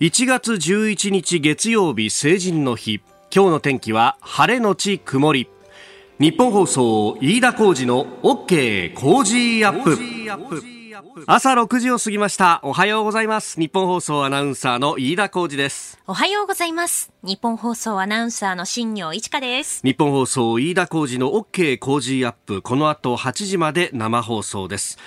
1月11日月曜日成人の日。今日の天気は晴れのち曇り。日本放送飯田浩二の OK 工事アップ。朝6時を過ぎました。おはようございます。日本放送アナウンサーの飯田浩二です。おはようございます。日本放送アナウンサーの新業一華です。日本放送飯田浩二の OK 工事アップ。この後8時まで生放送です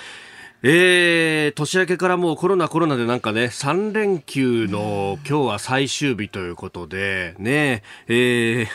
えー、年明けからもうコロナコロナでなんかね、3連休の今日は最終日ということで、ね、ええー、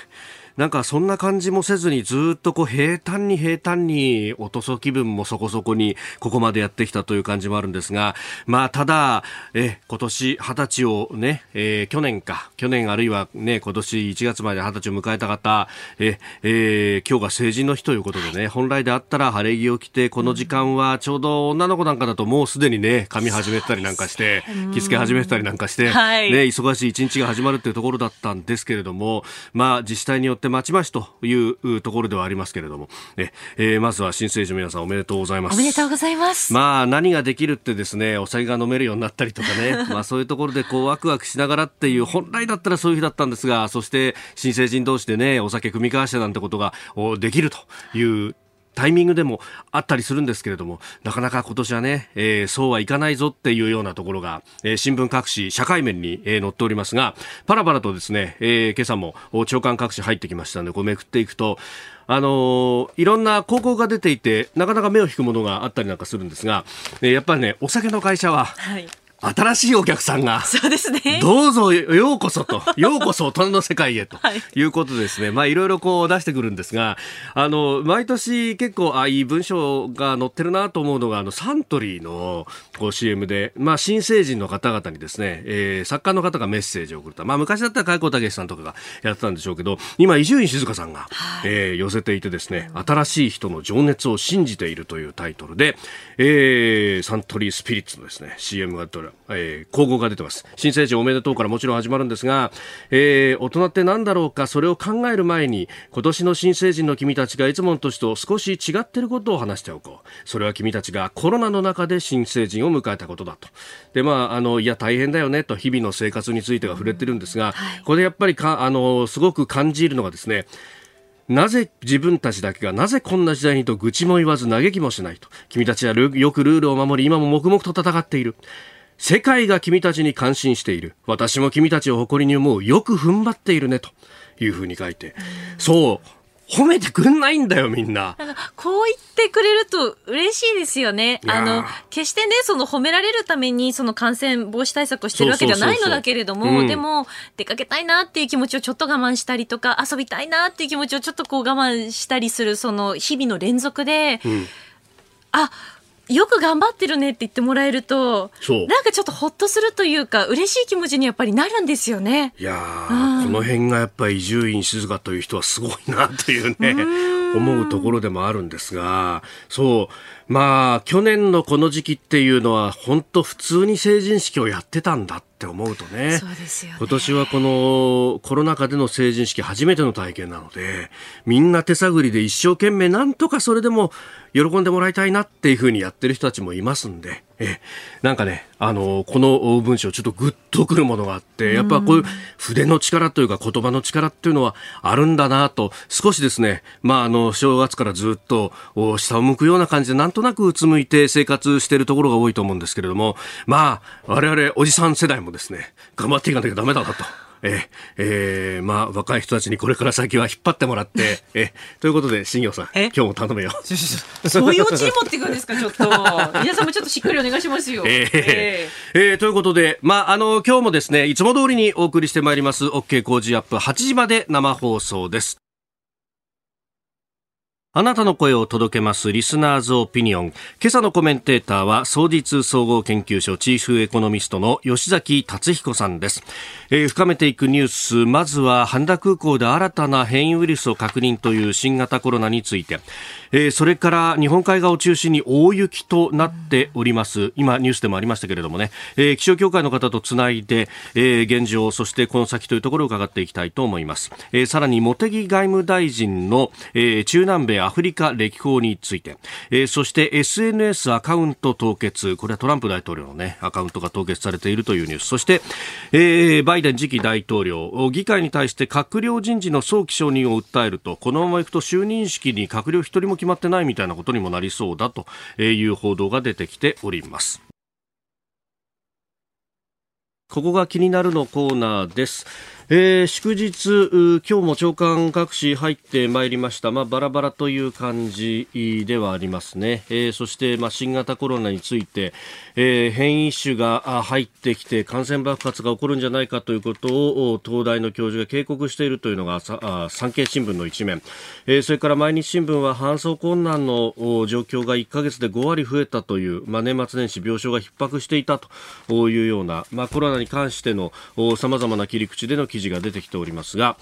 なんかそんな感じもせずにずっとこう平坦に平坦におとそ気分もそこそこにここまでやってきたという感じもあるんですが、まあただ、え、今年二十歳をね、えー、去年か、去年あるいはね、今年1月まで二十歳を迎えた方、え、えー、今日が成人の日ということでね、本来であったら晴れ着を着て、この時間はちょうど女の子なんかだともうすでにね、髪始めたりなんかして、着付け始めたりなんかして、はい、ね、忙しい一日が始まるっていうところだったんですけれども、まあ自治体によってってまちまちというところではありますけれども、ええー、まずは新成人皆さんおめでとうございます。おめでとうございます。まあ何ができるってですね、お酒が飲めるようになったりとかね、まあそういうところでこうワクワクしながらっていう、本来だったらそういう日だったんですが、そして新成人同士でね、お酒組み交わしてなんてことができるというタイミングでもあったりするんですけれども、なかなか今年はね、えー、そうはいかないぞっていうようなところが、えー、新聞各紙、社会面に、えー、載っておりますが、パラパラとですね、えー、今朝も長官各紙入ってきましたので、こうめくっていくと、あのー、いろんな広告が出ていて、なかなか目を引くものがあったりなんかするんですが、えー、やっぱりね、お酒の会社は、はい。新しいお客さんが、そうですね。どうぞようこそと、ようこそ大人の世界へということですね。はい、まあいろいろこう出してくるんですが、あの、毎年結構、あ、いい文章が載ってるなと思うのが、あの、サントリーのこう CM で、まあ新成人の方々にですね、えー、作家の方がメッセージを送った。まあ昔だったら開口武さんとかがやってたんでしょうけど、今伊集院静香さんが、はい、えー、寄せていてですね、新しい人の情熱を信じているというタイトルで、えー、サントリースピリッツのですね、CM が、えー、が出てます。新成人おめでとうからもちろん始まるんですが、えー、大人って何だろうか、それを考える前に、今年の新成人の君たちがいつもの年と少し違っていることを話しておこう。それは君たちがコロナの中で新成人を迎えたことだと。で、まあ、あの、いや、大変だよね、と、日々の生活については触れてるんですが、はい、これやっぱりか、あの、すごく感じるのがですね、なぜ自分たちだけがなぜこんな時代にと愚痴も言わず嘆きもしないと。君たちはよくルールを守り、今も黙々と戦っている。世界が君たちに感心している。私も君たちを誇りに思う。よく踏ん張っているね。というふうに書いて。そう。褒めてくんないんだよ、みんな。なんかこう言ってくれると嬉しいですよね。あの、決してね、その褒められるために、その感染防止対策をしてるわけじゃないのだけれども、でも、出かけたいなっていう気持ちをちょっと我慢したりとか、遊びたいなっていう気持ちをちょっとこう我慢したりする、その日々の連続で、うん、あ、よく頑張ってるねって言ってもらえるとなんかちょっとほっとするというか嬉しい気持ちにやっぱりなるんですよね。いや、うん、この辺がやっぱり伊集院静香という人はすごいなというね思うところでもあるんですがそう。まあ去年のこの時期っていうのは本当普通に成人式をやってたんだって思うとね、ね、今年はこのコロナ禍での成人式初めての体験なのでみんな手探りで一生懸命なんとかそれでも喜んでもらいたいなっていうふうにやってる人たちもいますんで、えなんかね、あのこの文章ちょっとグッとくるものがあって、やっぱこういう筆の力というか言葉の力っていうのはあるんだなと、少しですね、まああの正月からずっと下を向くような感じでなんとなくうつむいて生活しているところが多いと思うんですけれども、まあ我々おじさん世代もですね、頑張っていかなきゃダメだなと。ええー、まあ、若い人たちにこれから先は引っ張ってもらって、えということで、新業さん、今日も頼むよ。そういうオチに持っていくんですか、ちょっと。皆さんもちょっとしっかりお願いしますよ。えー、えー、えー、ということで、まあ、あの、今日もですね、いつも通りにお送りしてまいります、OK 工事アップ8時まで生放送です。あなたの声を届けますリスナーズオピニオン。今朝のコメンテーターは、総実総合研究所チーフエコノミストの吉崎達彦さんです。えー、深めていくニュース、まずは羽田空港で新たな変異ウイルスを確認という新型コロナについて、えー、それから日本海側を中心に大雪となっております。今ニュースでもありましたけれどもね、えー、気象協会の方とつないで、えー、現状、そしてこの先というところを伺っていきたいと思います。えー、さらに茂木外務大臣の、えー、中南米アフリカ歴訪について、えー、そして SNS アカウント凍結、これはトランプ大統領のね、アカウントが凍結されているというニュース、そして、えー、バイデン次期大統領、議会に対して閣僚人事の早期承認を訴えると、このままいくと就任式に閣僚一人も決まってないみたいなことにもなりそうだという報道が出てきております。ここが気になるのコーナーです。えー、祝日、今日も長官各紙入ってまいりました。まあ、バラバラという感じではありますね。えー、そして、まあ、新型コロナについて、えー、変異種が入ってきて感染爆発が起こるんじゃないかということを東大の教授が警告しているというのが産経新聞の一面、えー、それから毎日新聞は搬送困難の状況が1ヶ月で5割増えたという、まあ、年末年始病床が逼迫していたというような、まあ、コロナに関してのさまざまな切り口での記事が出てきておりますが、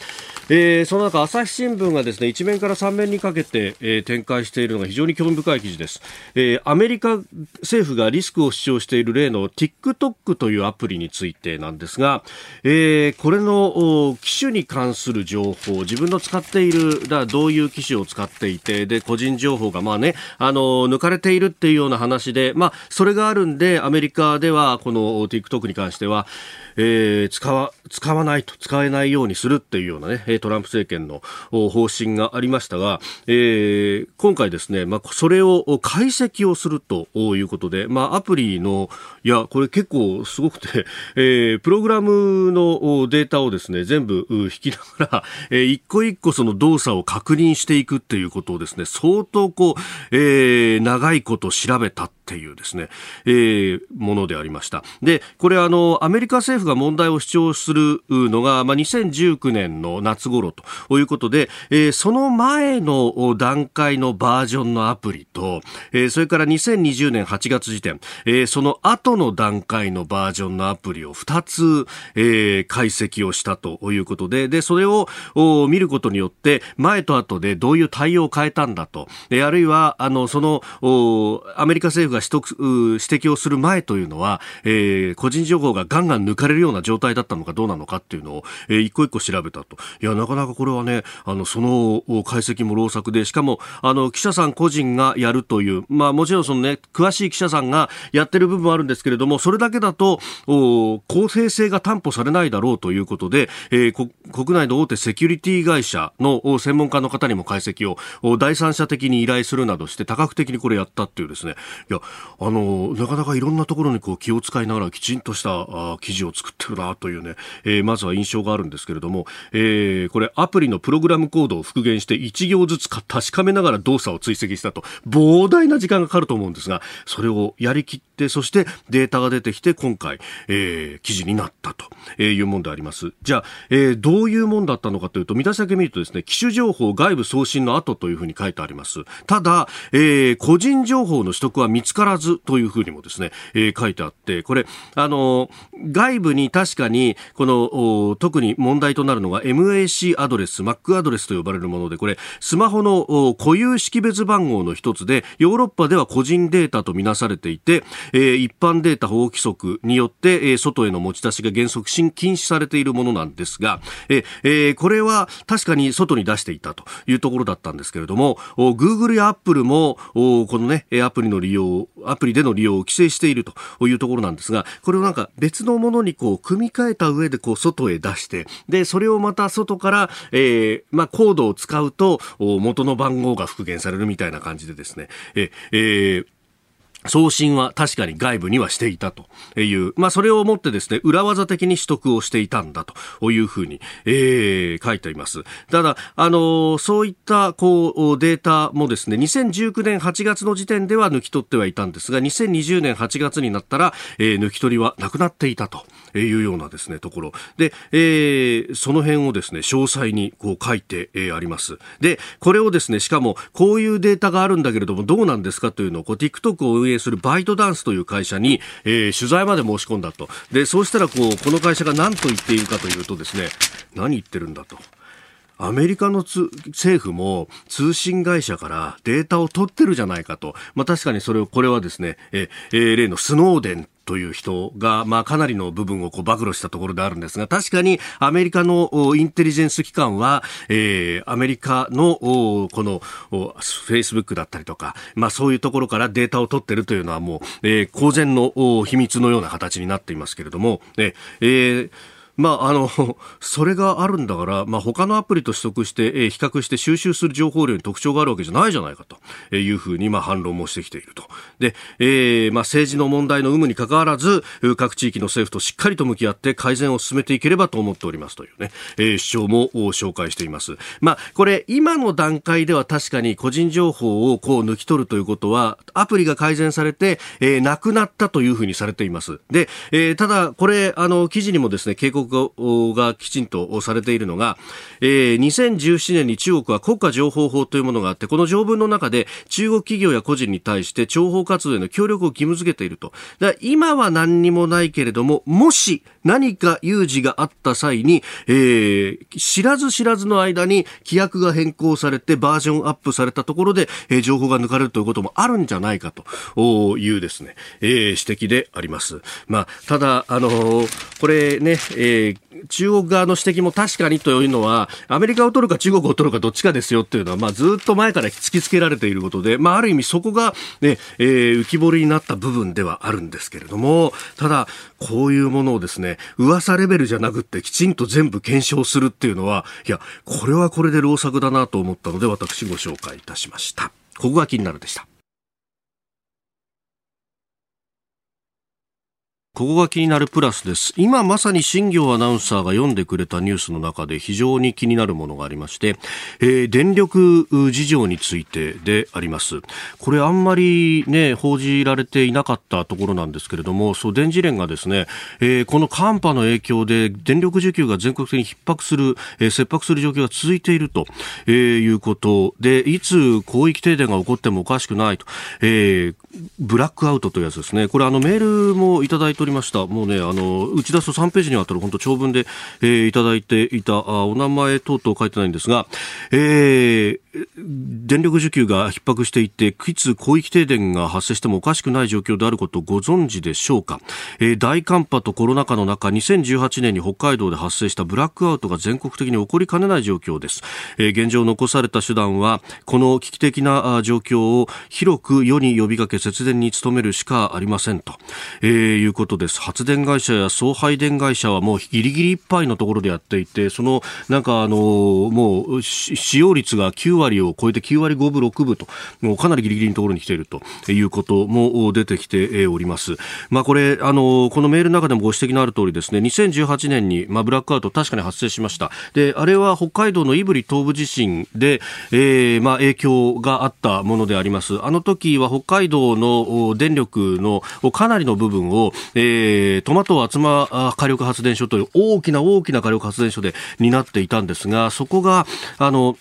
えー、その中朝日新聞がですね一面から3面にかけて、えー、展開しているのが非常に興味深い記事です、えー、アメリカ政府がリスクを主張している例の TikTok というアプリについてなんですが、えー、これの機種に関する情報自分の使っているだどういう機種を使っていてで個人情報がまあねあの抜かれているっていうような話でまあそれがあるんでアメリカではこの TikTok に関してはえー、使わ、使わないと、使えないようにするっていうようなね、トランプ政権の方針がありましたが、えー、今回ですね、まあ、それを解析をするということで、まあ、アプリの、いや、これ結構すごくて、えー、プログラムのデータをですね、全部引きながら、えー、一個一個その動作を確認していくっていうことをですね、相当こう、えー、長いこと調べたっていうですね、えー、ものでありました。で、これあの、アメリカ政府が問題を主張するのが、まあ、2019年の夏頃ということで、えー、その前の段階のバージョンのアプリと、えー、それから2020年8月時点、えー、その後の段階のバージョンのアプリを2つ、えー、解析をしたということで、で、それを見ることによって、前と後でどういう対応を変えたんだと、え、あるいは、あの、その、アメリカ政府が取得、指摘をする前というのは、えー、個人情報がガンガン抜かれるような状態だったのかどうなのかっていうのを、えー、一個一個調べたと。いや、なかなかこれはね、あの、その解析も労作で、しかも、あの、記者さん個人がやるという、まあもちろんそのね、詳しい記者さんがやってる部分はあるんですけれども、それだけだと、お公正性が担保されないだろうということで、えー、国内の大手セキュリティ会社の専門家の方にも解析を第三者的に依頼するなどして多角的にこれやったっていうですね、いや、あの、なかなかいろんなところにこう気を使いながらきちんとした記事を作ってるなというね、えー、まずは印象があるんですけれども、えー、これアプリのプログラムコードを復元して1行ずつか確かめながら動作を追跡したと、膨大な時間がかかると思うんですが、それをやりきって、そしてデータが出てきて今回、えー、記事になったというもんであります。じゃあ、えー、どういうもんだったのかというと、見出しだけ見るとですね、機種情報外部送信の後というふうに書いてあります。ただ、えー、個人情報の取得は見つからずというふうにもですね、えー、書いてあって、これ、あの、外部に確かに、この、特に問題となるのが MAC アドレス、Mac アドレスと呼ばれるもので、これ、スマホの固有識別番号の一つで、ヨーロッパでは個人データとみなされていて、えー、一般データ保護規則によって、えー、外への持ち出しが原則禁止されているものなんですが、えーえー、これは確かに外に出していたというところだったんですけれども、Google や Apple も、このね、アプリの利用、アプリでの利用を規制しているというところなんですが、これをなんか別のものにこう組み替えた上でこう外へ出して、で、それをまた外から、えー、まあ、コードを使うと元の番号が復元されるみたいな感じでですね、え、えー送信は確かに外部にはしていたという、まあそれをもってですね、裏技的に取得をしていたんだというふうに、えー、書いています。ただ、あの、そういったこうデータもですね、2019年8月の時点では抜き取ってはいたんですが、2020年8月になったら、えー、抜き取りはなくなっていたというようなですね、ところ。で、えー、その辺をですね、詳細にこう書いて、えー、あります。で、これをですね、しかもこういうデータがあるんだけれども、どうなんですかというのをこう TikTok を運営するバイトダンスという会社に、えー、取材まで申し込んだと。で、そうしたらこう、この会社が何と言っているかというとですね、何言ってるんだと。アメリカの政府も通信会社からデータを取ってるじゃないかと。まあ確かにそれを、これはですね、え、え例のスノーデンという人が、まあ、かなりの部分をこう暴露したところであるんですが、確かにアメリカのインテリジェンス機関は、えー、アメリカのこのフェイスブックだったりとか、まあ、そういうところからデータを取ってるというのはもう、えー、公然の秘密のような形になっていますけれども、えーまあ、あの、それがあるんだから、まあ、他のアプリと取得して、え、比較して収集する情報量に特徴があるわけじゃないじゃないかというふうに、まあ、反論もしてきていると。で、えー、まあ、政治の問題の有無に関わらず、各地域の政府としっかりと向き合って改善を進めていければと思っておりますというね、えー、主張も紹介しています。まあ、これ、今の段階では確かに個人情報をこう抜き取るということは、アプリが改善されて、えー、なくなったというふうにされています。で、えー、ただ、これ、あの、記事にもですね、警告がきちんとされているのが、えー、2017年に中国は国家情報法というものがあって、この条文の中で中国企業や個人に対して諜報活動への協力を義務付けていると。だ今は何にもないけれども、もし何か有事があった際に、えー、知らず知らずの間に規約が変更されてバージョンアップされたところで、えー、情報が抜かれるということもあるんじゃないかというですね、えー、指摘であります。まあ、ただ、あのー、これね、えー中国側の指摘も確かにというのは、アメリカを取るか中国を取るかどっちかですよっていうのは、まあ、ずっと前から突きつけられていることで、まあ、ある意味そこがね、えー、浮き彫りになった部分ではあるんですけれども、ただ、こういうものをですね、噂レベルじゃなくってきちんと全部検証するっていうのは、いや、これはこれで老作だなと思ったので、私ご紹介いたしました。ここが気になるでした。ここが気になるプラスです。今まさに新業アナウンサーが読んでくれたニュースの中で非常に気になるものがありまして、えー、電力事情についてであります。これあんまりね、報じられていなかったところなんですけれども、そう、電磁連がですね、えー、この寒波の影響で電力需給が全国的に逼迫する、えー、切迫する状況が続いていると、えー、いうことで、いつ広域停電が起こってもおかしくないと、えー、ブラックアウトというやつですね。これあのメールもいただいておりました。もうね、あの、打ち出すと3ページにわたる本当長文で、えー、いただいていたあ、お名前等々書いてないんですが、えー、電力需給が逼迫していて、いつ広域停電が発生してもおかしくない状況であることをご存知でしょうか？えー、大寒波とコロナ禍の中、2018年に北海道で発生したブラックアウトが全国的に起こりかねない状況です。えー、現状残された手段は、この危機的な状況を広く世に呼びかけ節電に努めるしかありませんと、えー、いうことです。発電会社や送配電会社はもうギリギリいっぱいのところでやっていてそのなんかあのもう使用率が9割を超えて9割5分6分ともうかなりギリギリのところに来ているということも出てきております。まあこれあのこのメールの中でもご指摘のある通りですね。2018年にまあブラックアウト確かに発生しました。であれは北海道の胆振東部地震で、えー、まあ影響があったものであります。あの時は北海道の電力のかなりの部分を、えー、トマト厚間火力発電所という大きな大きな火力発電所で担っていたんですが、そこが、あの、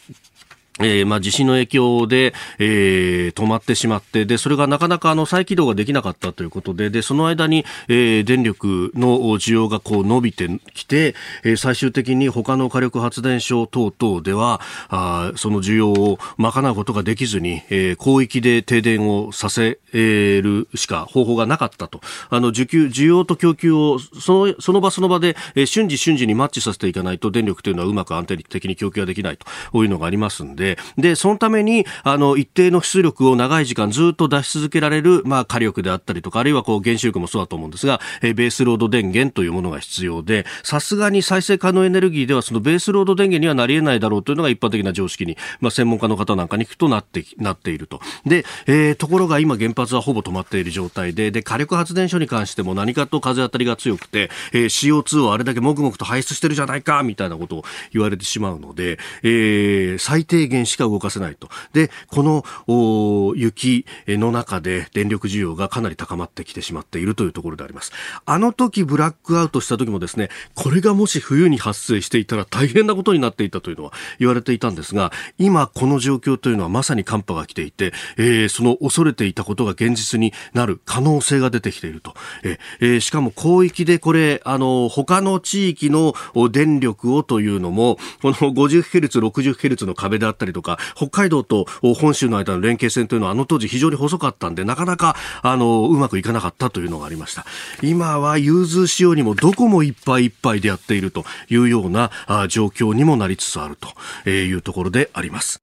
えー、まあ地震の影響で、えー、止まってしまって、で、それがなかなかあの再起動ができなかったということで、で、その間に、えー、電力の需要がこう伸びてきて、えー、最終的に他の火力発電所等々では、あその需要を賄うことができずに、えー、広域で停電をさせるしか方法がなかったと。あの、需給、需要と供給をその、その場その場で、えー、瞬時瞬時にマッチさせていかないと電力というのはうまく安定的に供給ができないとこういうのがありますんで、で、そのために、あの、一定の出力を長い時間ずっと出し続けられる、まあ、火力であったりとか、あるいはこう、原子力もそうだと思うんですが、え、ベースロード電源というものが必要で、さすがに再生可能エネルギーではそのベースロード電源にはなり得ないだろうというのが一般的な常識に、まあ、専門家の方なんかに聞くとなって、なっていると。で、えー、ところが今原発はほぼ止まっている状態で、で、火力発電所に関しても何かと風当たりが強くて、えー、CO2 をあれだけもくもくと排出してるじゃないか、みたいなことを言われてしまうので、えー、最低限しか動かせないと。で、この雪の中で電力需要がかなり高まってきてしまっているというところであります。あの時ブラックアウトした時もですね、これがもし冬に発生していたら大変なことになっていたというのは言われていたんですが、今この状況というのはまさに寒波が来ていて、えー、その恐れていたことが現実になる可能性が出てきていると。えー、しかも広域でこれ、あの、他の地域の電力をというのも、この 50Hz、60Hz の壁であったりりとか、北海道と本州の間の連携線というのはあの当時非常に細かったんで、なかなか、あの、うまくいかなかったというのがありました。今は融通しようにもどこもいっぱいいっぱいでやっているというような状況にもなりつつあるというところであります。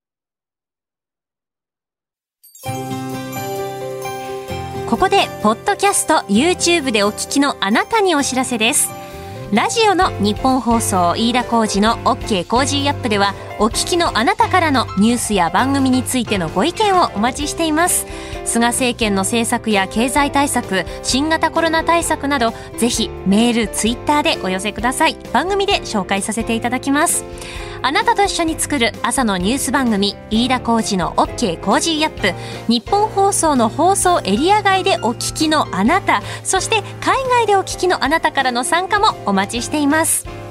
ここで、ポッドキャスト、YouTube でお聞きのあなたにお知らせです。ラジオの日本放送飯田浩二の OK コージーアップではお聞きのあなたからのニュースや番組についてのご意見をお待ちしています。菅政権の政策や経済対策新型コロナ対策などぜひメールツイッターでお寄せください。番組で紹介させていただきます。あなたと一緒に作る朝のニュース番組飯田浩二の OK コージーアップ。日本放送の放送エリア外でお聞きのあなたそして海外でお聞きのあなたからの参加もお待ちしています。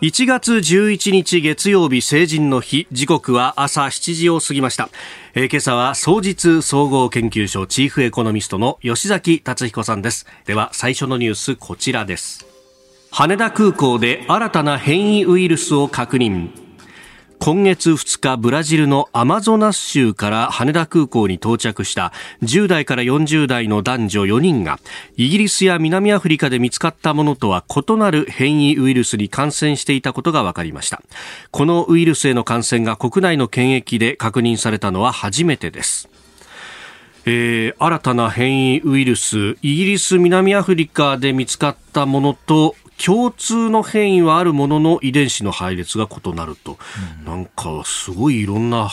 1月11日月曜日成人の日。時刻は朝7時を過ぎました、えー、今朝は総実総合研究所チーフエコノミストの吉崎達彦さんです。では最初のニュースこちらです。羽田空港で新たな変異ウイルスを確認。今月2日ブラジルのアマゾナス州から羽田空港に到着した10代から40代の男女4人がイギリスや南アフリカで見つかったものとは異なる変異ウイルスに感染していたことが分かりました。このウイルスへの感染が国内の検疫で確認されたのは初めてです。えー、新たな変異ウイルスイギリス南アフリカで見つかったものと共通の変異はあるものの遺伝子の配列が異なると、うん、なんかすごいいろんな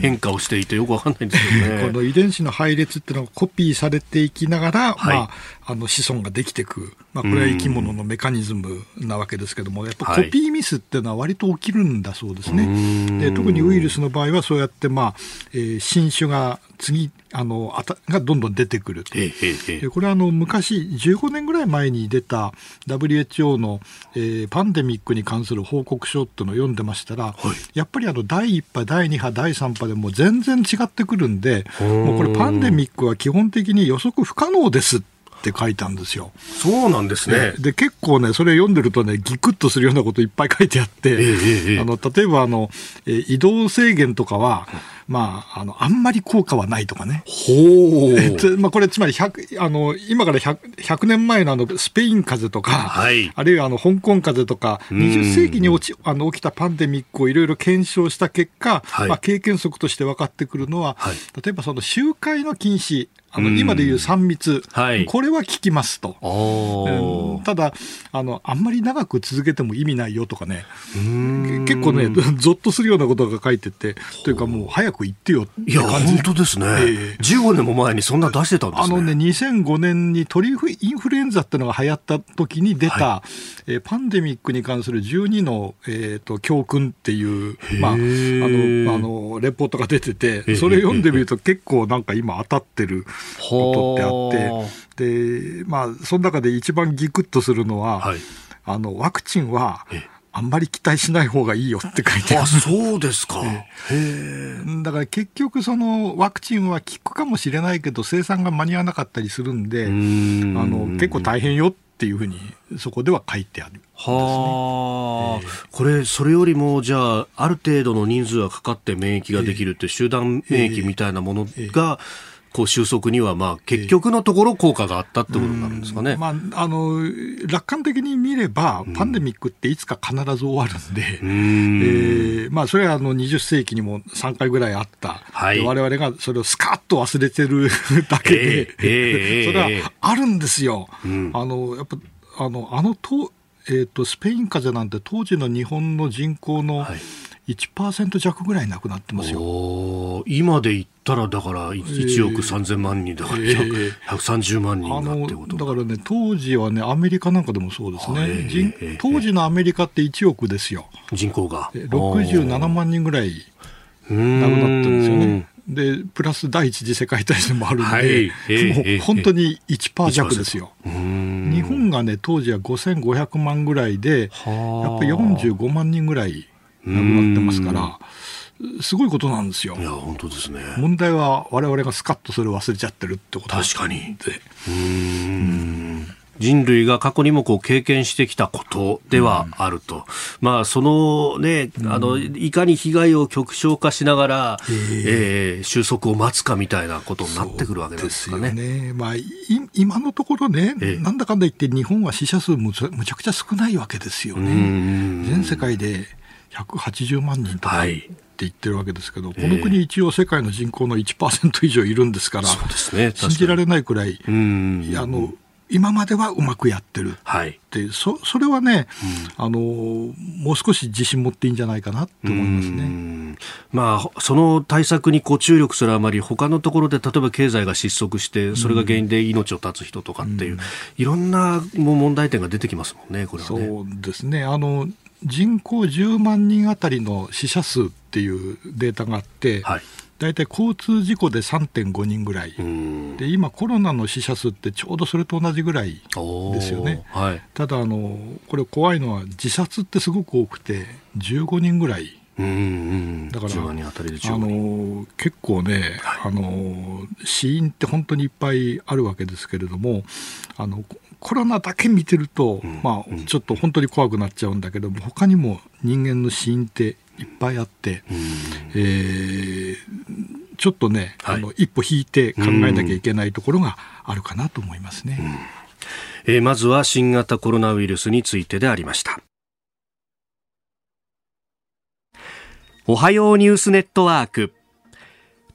変化をしていてよくわかんないんですけどね。この遺伝子の配列っていうのがコピーされていきながら、はい、まあ、あの子孫ができていく、まあ、これは生き物のメカニズムなわけですけども、やっぱコピーミスっていうのは割と起きるんだそうですね。で特にウイルスの場合はそうやって、まあえー、新種が次あのあたがどんどん出てくると、でこれはあの昔15年ぐらい前に出た WHO の、えー、パンデミックに関する報告書っていうのを読んでましたら、はい、やっぱりあの第1波第2波第3波でも全然違ってくるんでもうこれパンデミックは基本的に予測不可能ですって書いたんですよ。そうなんですね。で、結構ね、それ読んでるとね、ギクッとするようなこといっぱい書いてあって、ええ、あの例えばあの、え移動制限とかは、まあ、あの、あんまり効果はないとかね。ほう。まあ、これ、つまり1あの、今から 100, 100年前のあの、スペイン風邪とか、はい、あるいはあの、香港風邪とか、20世紀に落ちあの起きたパンデミックをいろいろ検証した結果、はい、まあ、経験則として分かってくるのは、はい、例えばその集会の禁止、あの今でいう3密、はい、これは効きますと、うん、ただあの、あんまり長く続けても意味ないよとかね、結構ね、ぞっとするようなことが書いてて、というか、もう早く行ってよっていや、本当ですね、えー、15年も前にそんな出してたんです、ね、あのね、2005年に鳥インフルエンザっていうのが流行った時に出た、はい、えー、パンデミックに関する12の、えーと、教訓っていう、まあ、あのあのレポートが出てて、それ読んでみると、結構なんか今、当たってる。ことってあって、で、まあ、その中で一番ギクッとするのは、はい、あの、ワクチンは、あんまり期待しない方がいいよって書いてあそうですか。だから結局そのワクチンは効くかもしれないけど生産が間に合わなかったりするんで、ん。あの結構大変よっていうふうにそこでは書いてある、ね、はあ、えー、これそれよりもじゃあある程度の人数がかかって免疫ができるって集団免疫みたいなものが、こう収束にはまあ結局のところ効果があったってことになるんですかね。まあ、あの楽観的に見れば、パンデミックっていつか必ず終わるんで、ん。えー、まあ、それはあの20世紀にも3回ぐらいあった、はい、我々がそれをスカッと忘れてる だけで、えー、それはあるんですよ。うん、あのやっぱあのあのと、えーと、スペイン風邪なんて当時の日本の人口の、はい。1%弱ぐらいなくなってますよ。今で言ったらだから1億3000万人だから、えー、130万人がってことだからね当時はねアメリカなんかでもそうですね、えー、当時のアメリカって1億ですよ。人口が。67万人ぐらい亡くなったんですよね。でプラス第一次世界大戦もあるんで、はい、もう本当に1%弱ですよ。日本がね当時は5500万ぐらいでやっぱり45万人ぐらい亡くなってますから。すごいことなんですよ。いや、本当ですね。問題は我々がスカッとそれを忘れちゃってるってこと確かに。うん。人類が過去にもこう経験してきたことではあると、うん、まあ、そのね、あのいかに被害を極小化しながら、えー、えー、収束を待つかみたいなことになってくるわけですかね。ねまあ、今のところね、えー、なんだかんだ言って日本は死者数むちゃくちゃ少ないわけですよね。全世界で180万人とか。はい。って言ってるわけですけど、この国、一応世界の人口の1%以上いるんですから、そうですね、信じられないくらい、あの今まではうまくやってるはい、でそそれはね、うん、あのもう少し自信持っていいんじゃないかなと思いますね、まあ、その対策にこう注力するあまり他のところで例えば経済が失速してそれが原因で命を絶つ人とかっていう、うん、いろんなも問題点が出てきますもんねこれはね。そうですね。あの人口10万人あたりの死者数っていうデータがあって、はい。大体交通事故で3.5人ぐらい、で今、コロナの死者数ってちょうどそれと同じぐらいですよね、はい、ただあの、これ、怖いのは自殺ってすごく多くて、15人ぐらい。だからあの結構ね、はい、あの死因って本当にいっぱいあるわけですけれどもあのコロナだけ見てると、うん、まあ、ちょっと本当に怖くなっちゃうんだけども他にも人間の死因っていっぱいあって、えー、ちょっとね、はい、あの一歩引いて考えなきゃいけないところがあるかなと思いますね。えー、まずは新型コロナウイルスについてでありました。おはようニュースネットワーク。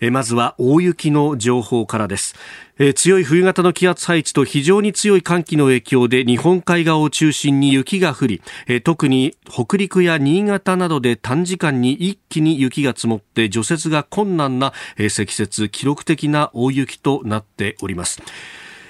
えまずは大雪の情報からです。え強い冬型の気圧配置と非常に強い寒気の影響で日本海側を中心に雪が降り、え特に北陸や新潟などで短時間に一気に雪が積もって除雪が困難な、え積雪記録的な大雪となっております。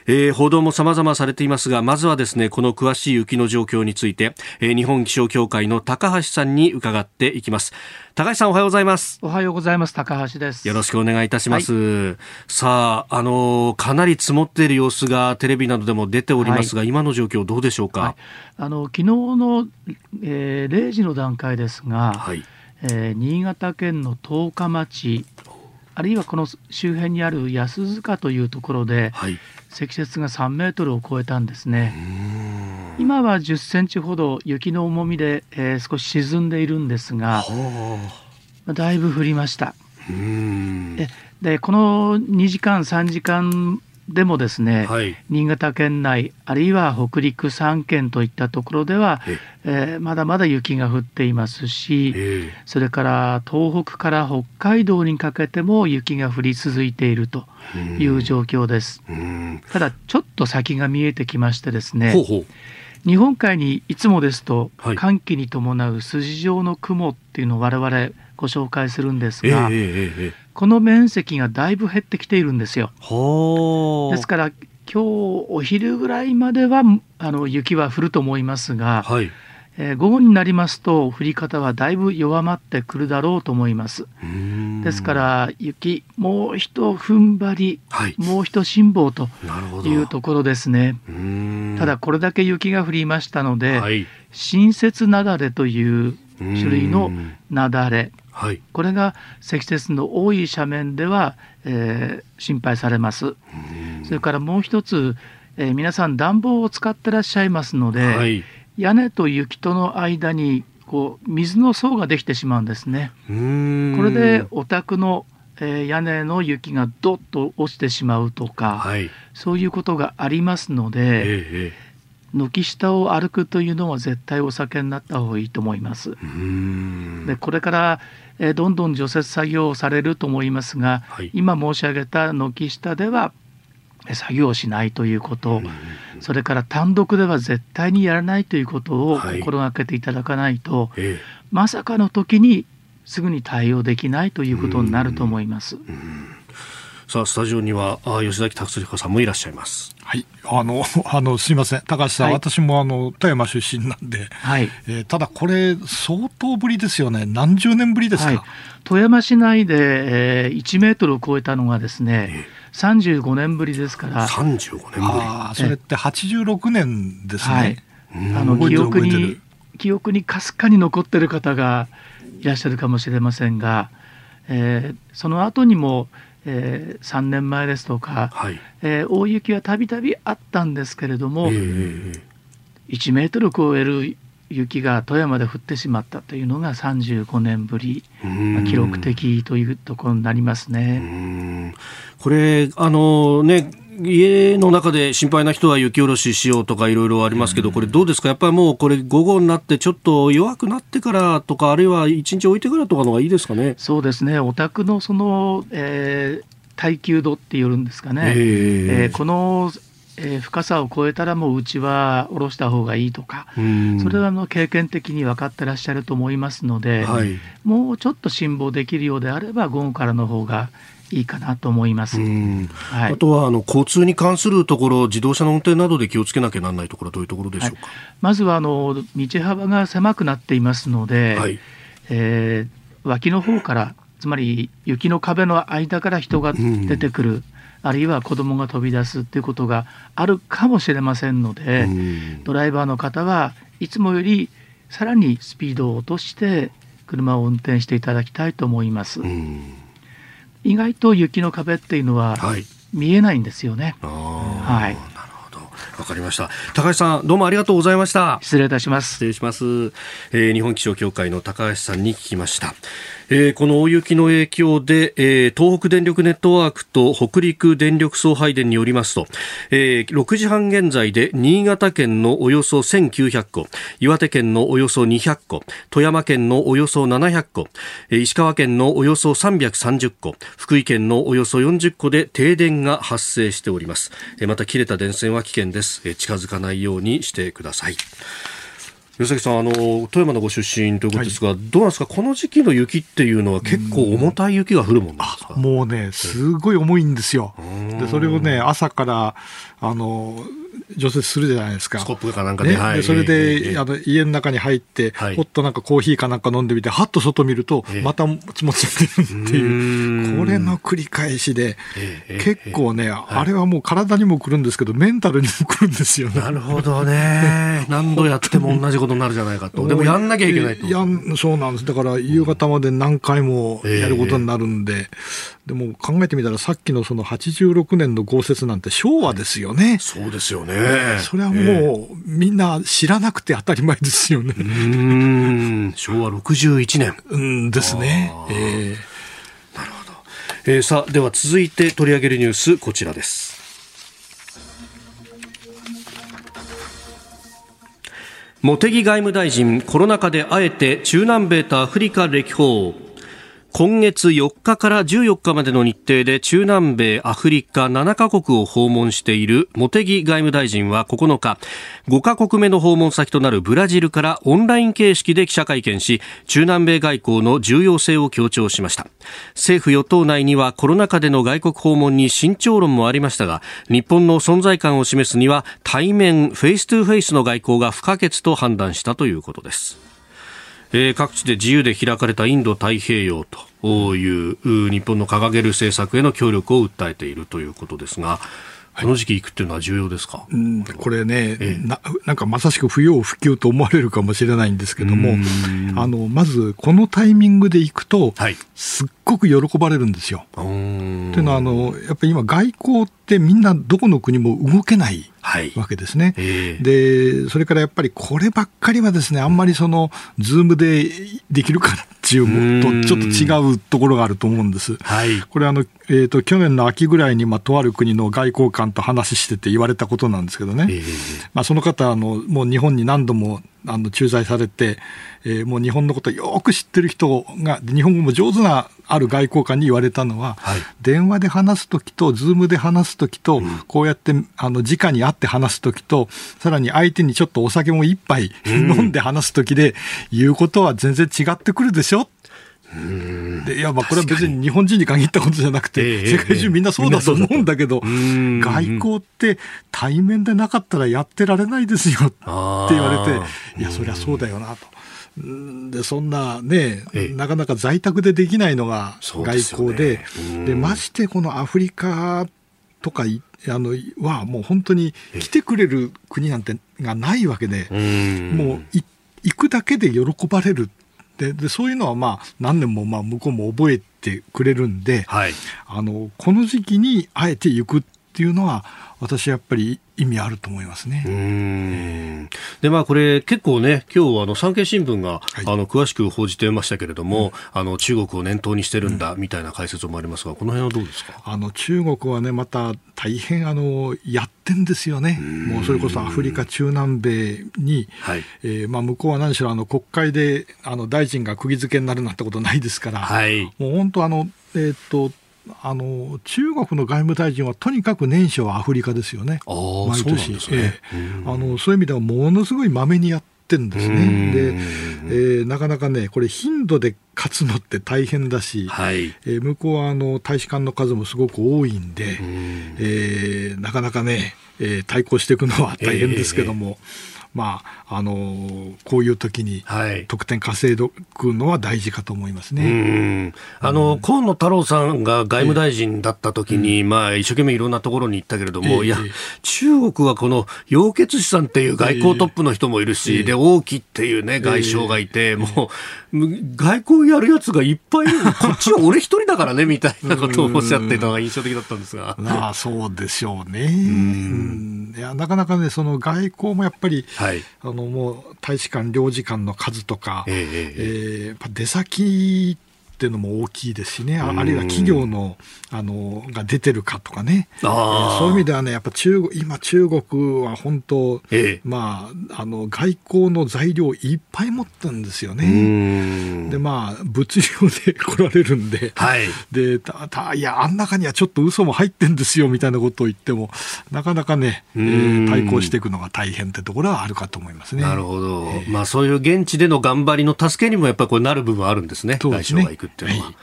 えー、報道も様々されていますがまずはですねこの詳しい雪の状況について、えー、日本気象協会の高橋さんに伺っていきます。高橋さんおはようございます。おはようございます。高橋です。よろしくお願いいたします、はい、さああのかなり積もっている様子がテレビなどでも出ておりますが、はい、今の状況どうでしょうか、はい、あの昨日の、えー、0時の段階ですが、はい。えー、新潟県の十日町あるいはこの周辺にある安塚というところで、はい、積雪が3メートルを超えたんですね。今は10センチほど雪の重みで、えー、少し沈んでいるんですが、だいぶ降りました。でこの2時間3時間でもですね、はい、新潟県内あるいは北陸3県といったところでは、えー、まだまだ雪が降っていますし、それから東北から北海道にかけても雪が降り続いているという状況です。ただちょっと先が見えてきましてですね。ほうほう。日本海にいつもですと寒気に伴う筋状の雲っていうのを我々ご紹介するんですが、えーえー、この面積がだいぶ減ってきているんですよ。ですから今日お昼ぐらいまではあの雪は降ると思いますが、はい、えー、午後になりますと降り方はだいぶ弱まってくるだろうと思います。ですから雪もう一踏ん張り、はい、もう一辛抱というところですね。ただこれだけ雪が降りましたので、はい、新雪雪崩という種類の雪崩はい、これが積雪の多い斜面では、えー、心配されます。それからもう一つ、えー、皆さん暖房を使ってらっしゃいますので、はい、屋根と雪との間にこう水の層ができてしまうんですね。これでお宅の、えー、屋根の雪がどっと落ちてしまうとか、はい、そういうことがありますので、ええ軒下を歩くというのは絶対お酒になった方がいいと思います。でこれから、えー、どんどん除雪作業をされると思いますが、はい、今申し上げた軒下では作業をしないということ、それから単独では絶対にやらないということを心がけていただかないと、はい、まさかの時にすぐに対応できないということになると思います。さあスタジオには吉崎達彦さんもいらっしゃいます。はい、あの、あの、すみません、高橋さん、はい、私もあの富山出身なんで、はい、えー、ただこれ、相当ぶりですよね、何十年ぶりですか？はい、富山市内で、えー、1メートルを超えたのがですね、えー、35年ぶりですから。35年ぶり。あそれって86年ですね。はい、あの記憶に記憶にかすかに残ってる方がいらっしゃるかもしれませんが、えー、その後にもえー、3年前ですとか、はい、えー、大雪はたびたびあったんですけれども、えー、1メートルを超える雪が富山で降ってしまったというのが35年ぶり、まあ、記録的というところになりますね。これあのね家の中で心配な人は雪下ろししようとかいろいろありますけど、これどうですか？やっぱりもうこれ午後になってちょっと弱くなってからとか、あるいは一日置いてからとかのがいいですかね？そうですね。お宅のその、えー、耐久度っていうんですかね。えー、えー、このえー、深さを超えたらもううちは下ろした方がいいとか、それはあの経験的に分かってらっしゃると思いますので、はい、もうちょっと辛抱できるようであれば午後からの方がいいかなと思います、はい、あとはあの交通に関するところ、自動車の運転などで気をつけなきゃならないところはどういうところでしょうか、はい、まずはあの道幅が狭くなっていますので、はい、えー、脇の方から、つまり雪の壁の間から人が出てくる。うんあるいは子供が飛び出すということがあるかもしれませんので、ドライバーの方はいつもよりさらにスピードを落として車を運転していただきたいと思います。意外と雪の壁っていうのは見えないんですよね。はい。わかりました。高橋さん、どうもありがとうございました。失礼いたします。失礼します。えー、日本気象協会の高橋さんに聞きました。えー、この大雪の影響で、えー、東北電力ネットワークと北陸電力送配電によりますと、えー、6時半現在で新潟県のおよそ1900戸、岩手県のおよそ200戸、富山県のおよそ700戸、石川県のおよそ330戸、福井県のおよそ40戸で停電が発生しております。また切れた電線は危険です。近づかないようにしてください。吉崎さんあの富山のご出身ということですが、はい、どうなんですか？この時期の雪っていうのは結構重たい雪が降るもんですか、もうねすごい重いんですよ。でそれをね朝からあの除雪するじゃないですか。スコップかなんかで。ねはい、でそれで、えー、あの家の中に入って、はい、ほっとなんかコーヒーかなんか飲んでみて、はっと外見ると、またつもつってるっていう、これの繰り返しで、えー、結構ね、あれはもう体にもくるんですけど、メンタルにもくるんですよね。なるほどね。何度やっても同じことになるじゃないかと。でもやんなきゃいけないと。やんそうなんです。だから夕方まで何回もやることになるんで、でも考えてみたらさっきのその86年の豪雪なんて昭和ですよね。そうですよね。それはもう、みんな知らなくて当たり前ですよね。うん昭和61年。うんですね。えー、なるほど。えー、さあ、では続いて取り上げるニュース、こちらです。茂木外務大臣、コロナ禍であえて中南米とアフリカ歴訪。今月4日から14日までの日程で中南米、アフリカ7カ国を訪問している茂木外務大臣は9日、5カ国目の訪問先となるブラジルからオンライン形式で記者会見し、中南米外交の重要性を強調しました。政府与党内にはコロナ禍での外国訪問に慎重論もありましたが、日本の存在感を示すには対面、 face to face の外交が不可欠と判断したということです。えー、各地で自由で開かれたインド太平洋という日本の掲げる政策への協力を訴えているということですが、この時期行くっていうのは重要ですか、うん、これね、ええ、な、なんかまさしく不要不急と思われるかもしれないんですけども、あのまずこのタイミングで行くと、はい、すっごく喜ばれるんですよ。というのはあの、やっぱり今、外交ってみんなどこの国も動けないわけですね、はい。えー、でそれからやっぱりこればっかりはですねあんまりそのズームでできるかっていうとちょっと違うところがあると思うんです。はい、これあの、えーと、去年の秋ぐらいに、まあ、とある国の外交官と話してて言われたことなんですけどね、えー、まあ、その方あのもう日本に何度もあの駐在されて、えー、もう日本のことをよく知ってる人が日本語も上手なある外交官に言われたのは、はい、電話で話すときと、ズームで話すときと、うん、こうやってあの直に会って話すときと、さらに相手にちょっとお酒も一杯飲んで話すときで、言うことは全然違ってくるでしょでいやまあこれは別に日本人に限ったことじゃなくて、世界中みんなそうだと思うんだけど、外交って対面でなかったらやってられないですよって言われて、いや、そりゃそうだよなと。でそんなね、なかなか在宅でできないのが外交で、で、ね、ましてこのアフリカとかあのはもう本当に来てくれる国なんてがないわけで、もう行くだけで喜ばれるででそういうのはまあ何年もまあ向こうも覚えてくれるんで、はい、あのこの時期にあえて行くっていうのは私やっぱり意味あると思いますね。でまあこれ結構ね今日あの産経新聞が、はい、あの詳しく報じてましたけれども、うん、あの中国を念頭にしてるんだみたいな解説もありますがこの辺はどうですか？あの中国はねまた大変あのやってんですよね。もうそれこそアフリカ中南米に、はい、えー、まあ向こうは何しろあの国会であの大臣が釘付けになるなんてことないですから、はい、もう本当あのえっ、ー、とあの中国の外務大臣はとにかく年初はアフリカですよね、毎年。そう、ね。えー、あのそういう意味ではものすごいまめにやってるんですね。で、えー、なかなかね、これ、頻度で勝つのって大変だし、はい、えー、向こうはあの大使館の数もすごく多いんで、ん。えー、なかなかね、えー、対抗していくのは大変ですけども。えーまあ、あのこういう時に得点稼いでくのは大事かと思いますね、あの、河野太郎さんが外務大臣だった時に、えー、まあ、一生懸命いろんなところに行ったけれども、えー、いや、中国はこの楊潔チさんっていう外交トップの人もいるし、えー、で王毅っていうね、外相がいて、もう、外交やるやつがいっぱいいる、こっちは俺一人だからねみたいなことをおっしゃっていたのが印象的だったんですが。まあ、そうでしょうね。うん。いやなかなかね、その外交もやっぱり、はい、あのもう大使館、領事館の数とか、えー、えー、出先っていうのも大きいですしね、あるいは企業のあのが出てるかとかね、えー、そういう意味ではね、やっぱ中国今、中国は本当、ええ、まあ、あの外交の材料いっぱい持ってるんですよね。で、まあ、物量で来られるんで、はい、でたたいや、あん中にはちょっと嘘も入ってんですよみたいなことを言っても、なかなかね、えー、対抗していくのが大変ってところはあるかと思いますね。なるほど、えー、まあ、そういう現地での頑張りの助けにもやっぱりなる部分あるんですね、外相が行くっていうのは。はい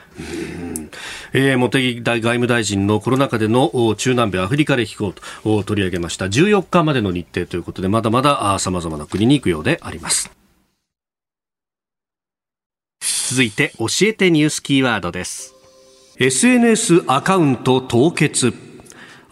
えー、茂木外務大臣のコロナ禍での中南米アフリカ歴訪と取り上げました。14日までの日程ということでまだまださまざまな国に行くようであります。続いて教えてニュースキーワードです。SNS アカウント凍結。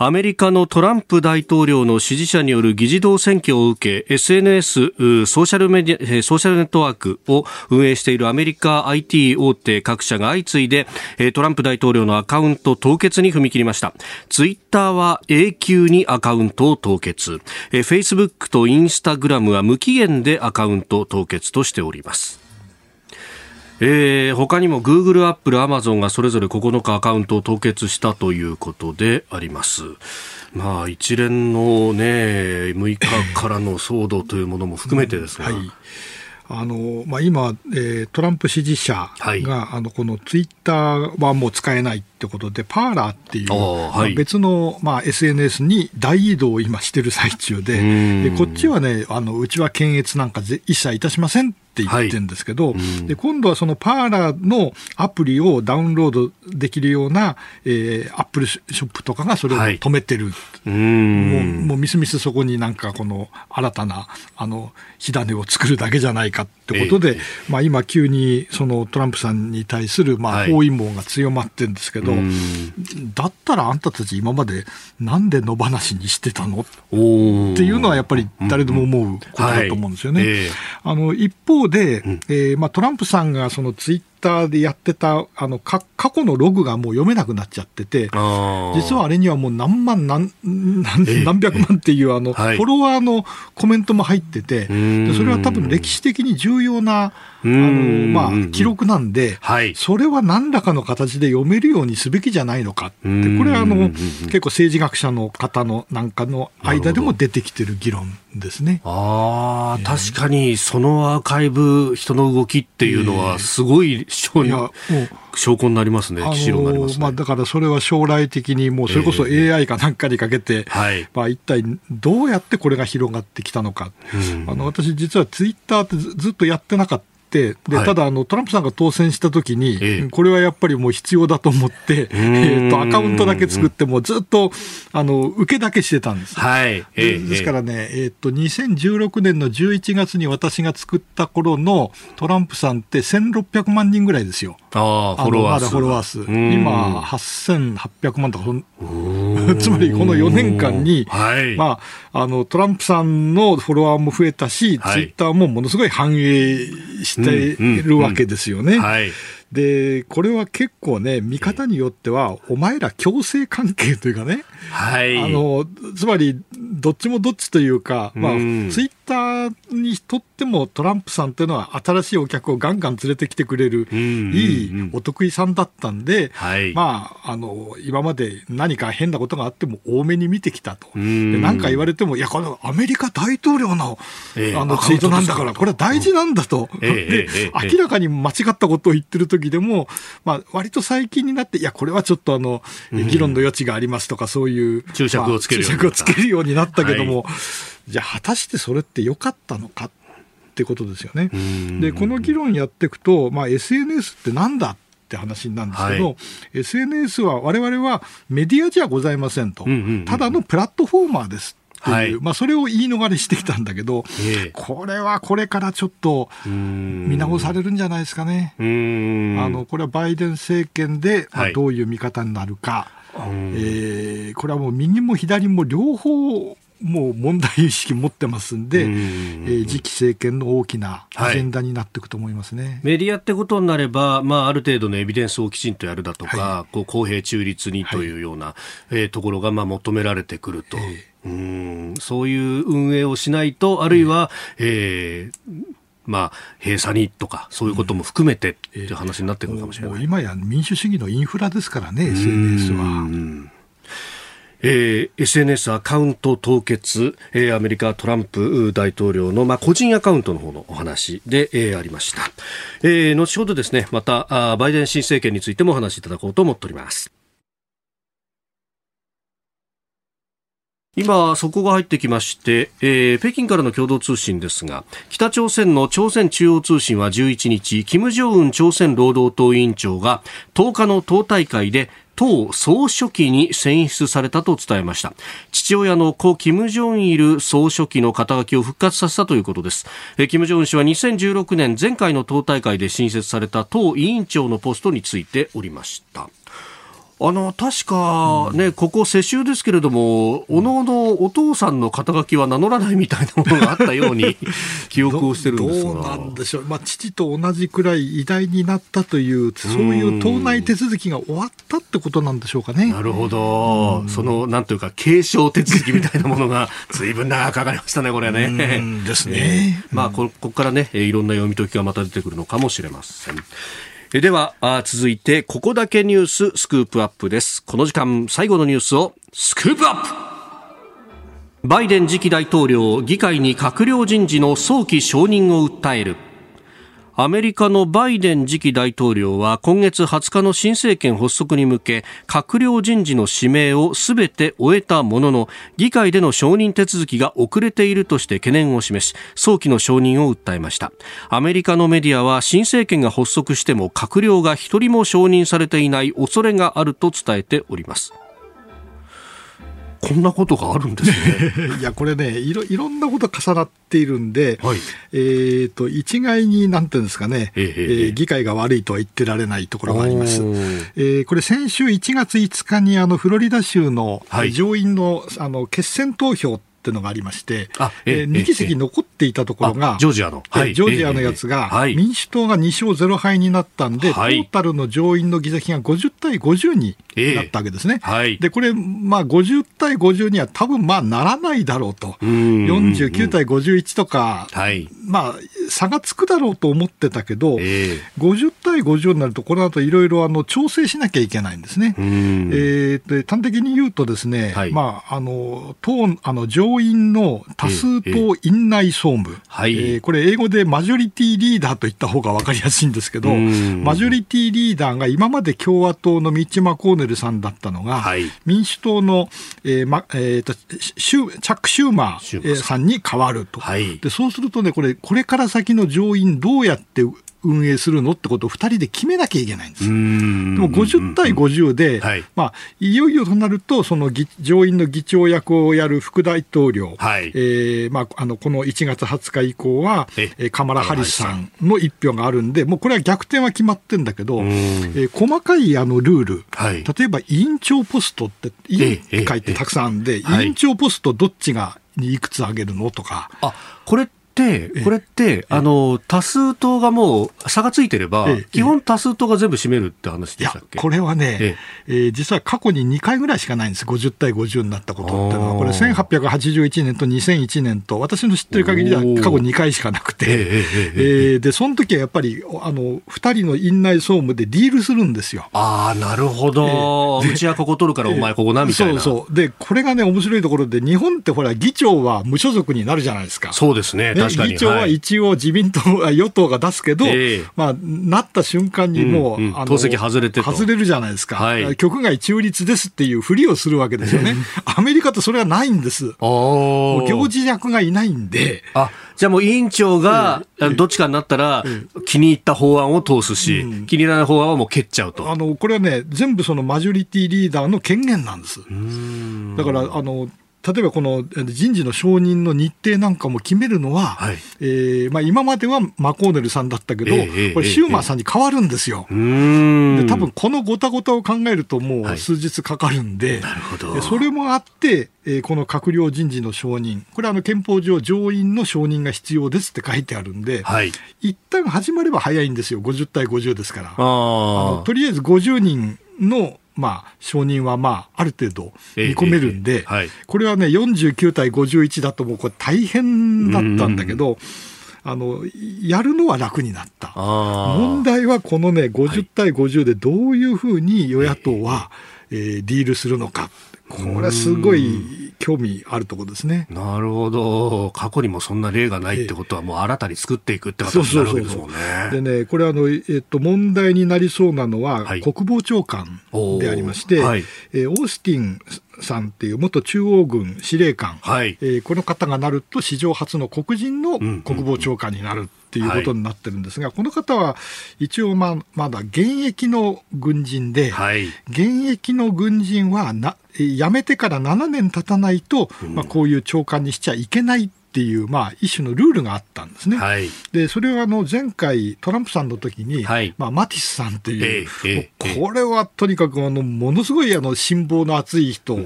アメリカのトランプ大統領の支持者による議事堂選挙を受け SNS ソーシャルメディアソーシャルネットワークを運営しているアメリカ IT 大手各社が相次いでトランプ大統領のアカウント凍結に踏み切りました。ツイッターは永久にアカウントを凍結。フェイスブックとインスタグラムは無期限でアカウント凍結としております。えー、他にも Google、Apple、Amazon がそれぞれ9日アカウントを凍結したということであります。まあ、一連のね、6日からの騒動というものも含めてですが、うんはい。あのまあ、今、えー、トランプ支持者が、はい、あのこのツイッターはもう使えないってことで、パーラーっていう、はい、別の、まあ、SNS に大移動を今してる最中で、でこっちはねあの、うちは検閲なんか一切いたしませんって言ってるんですけど、はい、で今度はそのパーラーのアプリをダウンロードできるような、えー、アップルショップとかがそれを止めてる、はい、もうもうみすみすそこになんかこの新たなあの火種を作るだけじゃないかってことで、えー、まあ、今、急にそのトランプさんに対するまあ包囲網が強まってるんですけど、はい、だったらあんたたち今までなんで野放しにしてたの？っていうのはやっぱり誰でも思うことだと思うんですよね。はい。えー、あの一方で、うん、えー、まあ、トランプさんがそのツイッターでやってたあの過去のログがもう読めなくなっちゃってて、実はあれにはもう何万何、何何百万っていうあの、フォロワーのコメントも入ってて、でそれは多分歴史的に重要なあのまあ、記録なんで、はい、それは何らかの形で読めるようにすべきじゃないのかって、これはあの結構政治学者の方のなんかの間でも出てきてる議論ですね。あ、えー、確かにそのアーカイブ、人の動きっていうのは、すごい証,、えー、証拠になりますね、記になります、ね、まあ、だからそれは将来的に、もうそれこそ AI かなんかにかけて、えーはい、まあ、一体どうやってこれが広がってきたのか、あの私、実はツイッターってずっとやってなかった。でただあの、トランプさんが当選したときに、ええ、これはやっぱりもう必要だと思って、えー、とアカウントだけ作って、もずっとあの受けだけしてたんです。はい、でですからね、えー、と2016年の11月に私が作った頃のトランプさんって1600万人ぐらいですよ。ああ、フォロワー数。まだフォロワー数。今、8800万とか、も つまりこの4年間に、はい、まあ、あのトランプさんのフォロワーも増えたし、はい、ツイッターもものすごい反映しているわけですよね。うんうんうんはいで、これは結構ね、見方によっては、お前ら共生関係というかね、はい、あのつまり、どっちもどっちというか、まあ、ツイッターにとってもトランプさんというのは、新しいお客をガンガン連れてきてくれる、いいお得意さんだったんで、はい、まあ、あの今まで何か変なことがあっても多めに見てきたと、何か言われても、いや、このアメリカ大統領の,、あのツイートなんだから、これは大事なんだと、で明らかに間違ったことを言ってる時でも、まあ割と最近になって、いや、これはちょっとあの議論の余地がありますとか、そういう注釈をつける、まあ、注釈をつけるようになったけども、はい、じゃあ、果たしてそれって良かったのか？ってことですよね。で、この議論やっていくと、まあ、SNS ってなんだって話なんですけど、はい、SNS は我々はメディアじゃございませんと、ただのプラットフォーマーですっていう、はい、まあ、それを言い逃れしてきたんだけど、えー、これはこれからちょっと見直されるんじゃないですかね。あのこれはバイデン政権で、まあ、どういう見方になるか、はい、えー、これはもう右も左も両方もう問題意識持ってますんで、んえー、次期政権の大きなアジェンダになっていくと思いますね、はい、メディアってことになれば、まあ、ある程度のエビデンスをきちんとやるだとか、はい、こう公平中立にというような、はい、えー、ところがまあ求められてくると。えーうん。そういう運営をしないと、あるいは、えー、まあ、閉鎖にとか、そういうことも含めてっていう話になってくるかもしれない。うんえー、今や民主主義のインフラですからね、SNS は。えー、SNS アカウント凍結、えー、アメリカトランプ大統領の、まあ、個人アカウントの方のお話で、えー、ありました。えー、後ほどですね、またあバイデン新政権についてもお話しいただこうと思っております。今、そこが入ってきまして、えー、北京からの共同通信ですが、北朝鮮の朝鮮中央通信は11日、金正恩朝鮮労働党委員長が10日の党大会で党総書記に選出されたと伝えました。父親の故金正日総書記の肩書きを復活させたということです。金正恩氏は2016年前回の党大会で新設された党委員長のポストについておりました。あの確かね、うん、ここ世襲ですけれども、おのおのお父さんの肩書きは名乗らないみたいなものがあったように 記憶をしてるんですがどうなんでしょう、まあ、父と同じくらい偉大になったという、そういう党内手続きが終わったってことなんでしょうかね。なるほど、そのなんというか、継承手続きみたいなものが、ずいぶん長くかかりましたね、これね。ですね。まあこ、ここからね、いろんな読み解きがまた出てくるのかもしれません。では続いてここだけニューススクープアップです。この時間最後のニュースをスクープアップ。バイデン次期大統領議会に閣僚人事の早期承認を訴える。アメリカのバイデン次期大統領は今月20日の新政権発足に向け閣僚人事の指名をすべて終えたものの議会での承認手続きが遅れているとして懸念を示し早期の承認を訴えました。アメリカのメディアは新政権が発足しても閣僚が一人も承認されていない恐れがあると伝えております。こんなことがあるんですね。いや、これねいろ、いろんなこと重なっているんで、はい、えっ、ー、と、一概に、なんていうんですかね、えー、えー、議会が悪いとは言ってられないところがあります。えー、これ、先週1月5日に、あの、フロリダ州の上院の、はい、あの、決選投票っていうのがありまして、えー、2議席残っていたところが、ジョージアの、はい、ジョージアのやつが、民主党が2勝0敗になったんで、トータルの上院の議席が50対50になったわけですね。で、これ、まあ、50対50には多分まあならないだろうと、49対51とか、まあ、差がつくだろうと思ってたけど、えー、50対50になると、この後いろいろ調整しなきゃいけないんですね。えー、で端的に言うとですね、はい、まあ、あの党あの上院の多数党院内総務、えー、えー、これ、英語でマジョリティリーダーと言った方が分かりやすいんですけど、マジョリティリーダーが今まで共和党のミッチ・マコーネルさんだったのが、はい、民主党の、えーまえーと、シュチャック・シューマーさん。に変わると、はい、でそうするとね、これ、これから先の上院どうやって運営するのってことを2人で決めなきゃいけないんです。でも50対50で、はい。まあ、いよいよとなると、その上院の議長役をやる副大統領、はい。えーまあ、あのこの1月20日以降は、えカマラ・ハリスさんの一票があるんで、もうこれは逆転は決まってるんだけど、えー、細かいあのルール、はい、例えば委員長ポストって、委員会ってたくさんあるんで、委員長ポストどっちがにいくつあげるのとか。あこれ、これって、あの、多数党がもう差がついてれば、基本多数党が全部占めるって話でしたっけ？これはね、ええー、実は過去に2回ぐらいしかないんです。50対50になったことっていうのは。これ1881年と2001年と、私の知ってる限りでは過去2回しかなくて、ええで、その時はやっぱり、あの、2人の院内総務でディールするんですよ。ああ、なるほど。うちはここ取るからお前ここな、みたいな。そうそう。で、これがね、面白いところで、日本ってほら、議長は無所属になるじゃないですか。そうですね。確かに。議長は一応自民党、与党が出すけど、えー、まあ、なった瞬間にもう、あの党籍外れて外れるじゃないですか、はい、局外中立ですっていうふりをするわけですよね。アメリカとそれはないんです。行事役がいないんで。あじゃあもう委員長がどっちかになったら気に入った法案を通すし、気に入らない法案はもう蹴っちゃうと。あのこれはね、全部そのマジョリティリーダーの権限なんです。だからあの例えばこの人事の承認の日程なんかも決めるのは、はい、えー、まあ、今まではマコーネルさんだったけど、えー、これ、シューマーさんに変わるんですよ。えー、で多分このごたごたを考えると、もう数日かかるんで、はい、それもあって、えー、この閣僚人事の承認、これはあの憲法上、上院の承認が必要ですって書いてあるんで、はい、一旦始まれば早いんですよ、50対50ですから。あのとりあえず50人のまあ、承認はまあ、ある程度見込めるんで、はい、これはね、49対51だともうこれ大変だったんだけど、あの、やるのは楽になった。問題はこのね、50対50でどういうふうに与野党は、えー、ディールするのか。これはすごい興味あるところですね。なるほど。過去にもそんな例がないってことは、もう新たに作っていくってことになるわけですもんね。でね、これあの、えっと、問題になりそうなのは、国防長官でありまして、はい、えー、オースティンさんっていう元中央軍司令官、はい、えー、この方がなると史上初の黒人の国防長官になるっていうことになってるんですが、はい、この方は一応ままだ現役の軍人で、はい、現役の軍人はな辞めてから7年経たないと、まあ、こういう長官にしちゃいけないっていう、まあ、一種のルールがあったんですね。はい、で、それはあの前回、トランプさんの時に、はい、まあ、マティスさんっていう、えー、これはとにかくあのものすごいあの辛抱の厚い人を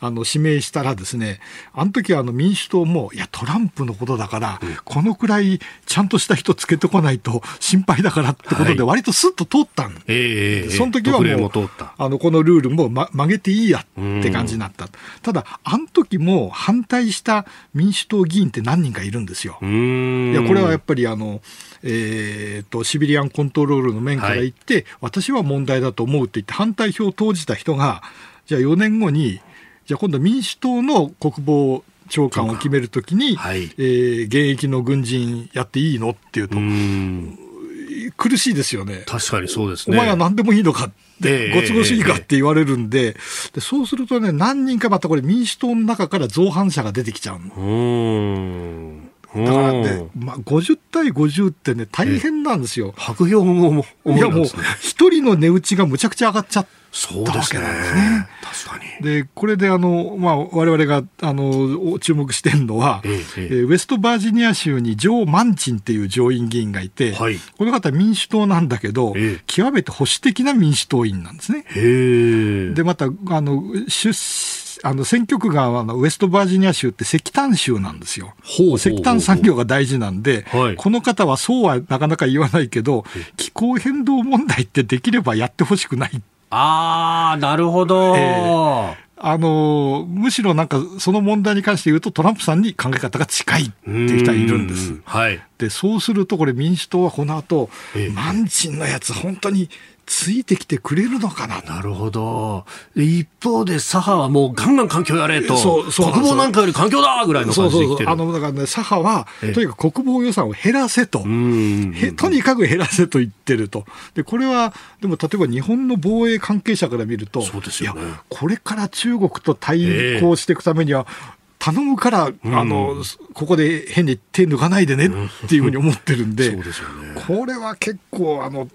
あの指名したらですね、あの時はあの民主党も、いや、トランプのことだから、このくらいちゃんとした人つけてこないと心配だからってことで、割とすっと通ったん、はい、えー、その時はもう、あのこのルールも、ま、曲げていいやって感じになった。ただ、あの時も反対した民主党議員って何人かいるんですよ。いやこれはやっぱりあの、えーと、シビリアンコントロールの面から言って、はい、私は問題だと思うって言って反対票を投じた人がじゃあ4年後にじゃあ今度民主党の国防長官を決めるときに、はい、えー、現役の軍人やっていいのっていうと。苦しいですよね。確かにそうですね。お前は何でもいいのかって、ご都合主義かって言われるんで、でそうするとね、何人かまたこれ民主党の中から造反者が出てきちゃうの。だからね、まあ、50対50ってね、大変なんですよ。白票もいやもう、一人の値打ちがむちゃくちゃ上がっちゃったわけなんですね。で、これであの、まあ、我々が、あの、注目してるのは、えええウェストバージニア州にジョー・マンチンっていう上院議員がいて、はい、この方民主党なんだけど、極めて保守的な民主党員なんですね。で、また、あの、出あの選挙区があのウェストバージニア州って石炭州なんですよ。石炭産業が大事なんで、はい、この方はそうはなかなか言わないけど、気候変動問題ってできればやってほしくない。ああ、なるほど。えーあのむしろなんかその問題に関して言うとトランプさんに考え方が近いっていう人はいるんです。はい、でそうするとこれ民主党はこの後、えマンチンのやつ本当についてきてくれるのかな？なるほど。一方で、左派はもうガンガン環境やれと、そうそう国防なんかより環境だぐらいの感じで来てる。あの、だからね、左派は、とにかく国防予算を減らせと、とにかく減らせと言ってると。で、これは、でも例えば日本の防衛関係者から見ると、そうですよ、ね、いや、これから中国と対抗していくためには、頼むから、あの、ここで変に手抜かないでねっていうふうに思ってるんで、でね、これは結構、あの、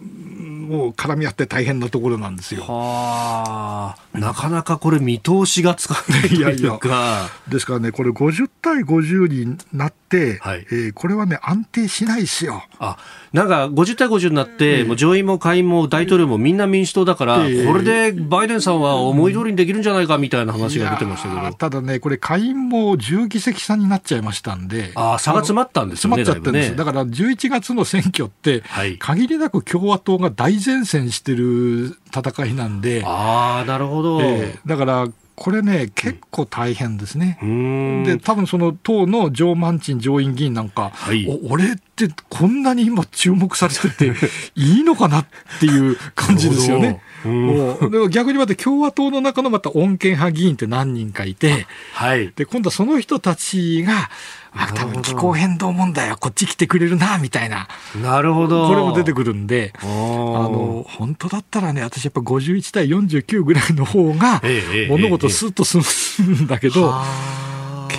もう絡み合って大変なところなんですよ。はあ、なかなかこれ見通しがつかないというか。いやいやですからね、これ50対50になって、はい、えー、これはね、安定しないですよ。あなんか50対50になって、えー、もう上院も下院も大統領もみんな民主党だから、えー、これでバイデンさんは思い通りにできるんじゃないかみたいな話が出てましたけど。ただね、これ下院も10議席差になっちゃいましたんで。あ差が詰まったんですよね。詰まっちゃったんです。ね、だから11月の選挙って、はい、限りなく共和党が大前線してる戦いなんで。ああ、なるほど。えー、だから、これね、結構大変ですね。うん、で、多分その党のジョー・マンチン上院議員なんか、はい、俺ってこんなに今注目されてていいのかなっていう感じですよね。でも逆にまた共和党の中のまた穏健派議員って何人かいて、はい、で今度はその人たちが、あ、多分気候変動問題はこっち来てくれるな、みたいな。なるほど。これも出てくるんで、あの、本当だったらね、私やっぱ51対49ぐらいの方が、物事スッと進むんだけど、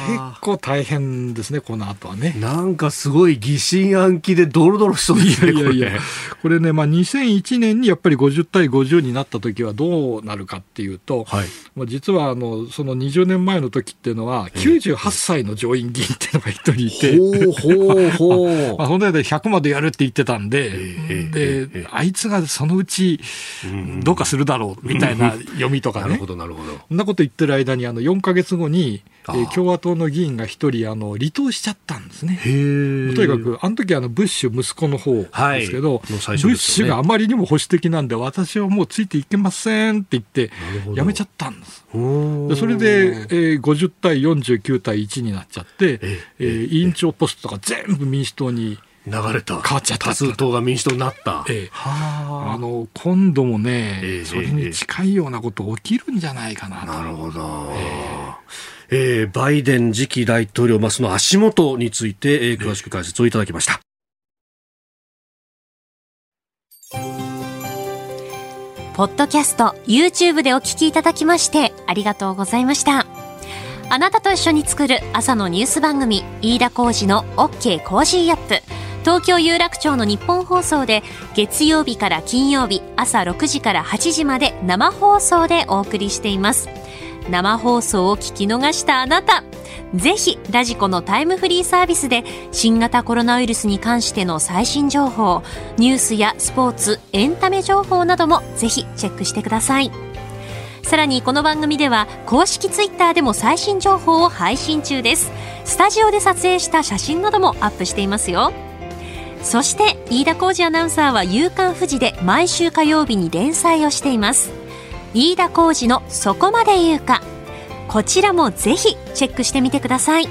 結構大変ですね、この後はね。なんかすごい疑心暗鬼でドロドロしそうですね、いやいやいや、これね、まあ、2001年にやっぱり50対50になった時はどうなるかっていうと、はい、まあ、実はあのその20年前の時っていうのは、98歳の上院議員っていうのが一人いて、ほうほう まあ、その間100までやるって言ってたんで、で、あいつがそのうちどうかするだろうみたいな読みとかね。なるほど、なるほど。そんなこと言ってる間に、あの4か月後に、えー、共和党の議員が一人あの離党しちゃったんですね。とにかくあの時あのブッシュ息子の方ですけど、はいね、ブッシュがあまりにも保守的なんで私はもうついていけませんって言ってやめちゃったんです。でそれで、えー、50対49対1になっちゃって、ええー、委員長ポストとか全部民主党に流れた。変わっちゃった。多数党が民主党になった。ええ、あの、今度もね、ええ、それに近いようなこと起きるんじゃないかななるほど。ええー、バイデン次期大統領、まあ、その足元について、えー、詳しく解説をいただきました。ポッドキャスト、YouTube でお聞きいただきまして、ありがとうございました。あなたと一緒に作る朝のニュース番組、飯田浩司の OK! Cozy up!。東京有楽町のニッポン放送で月曜日から金曜日朝6時から8時まで生放送でお送りしています。生放送を聞き逃したあなた。ぜひ radiko のタイムフリーサービスで新型コロナウイルスに関しての最新情報ニュースやスポーツエンタメ情報などもぜひチェックしてください。さらにこの番組では公式ツイッターでも最新情報を配信中です。スタジオで撮影した写真などもアップしていますよ。そして飯田浩二アナウンサーは「夕刊富士」で毎週火曜日に連載をしています。飯田浩二のそこまで言うか。こちらもぜひチェックしてみてください。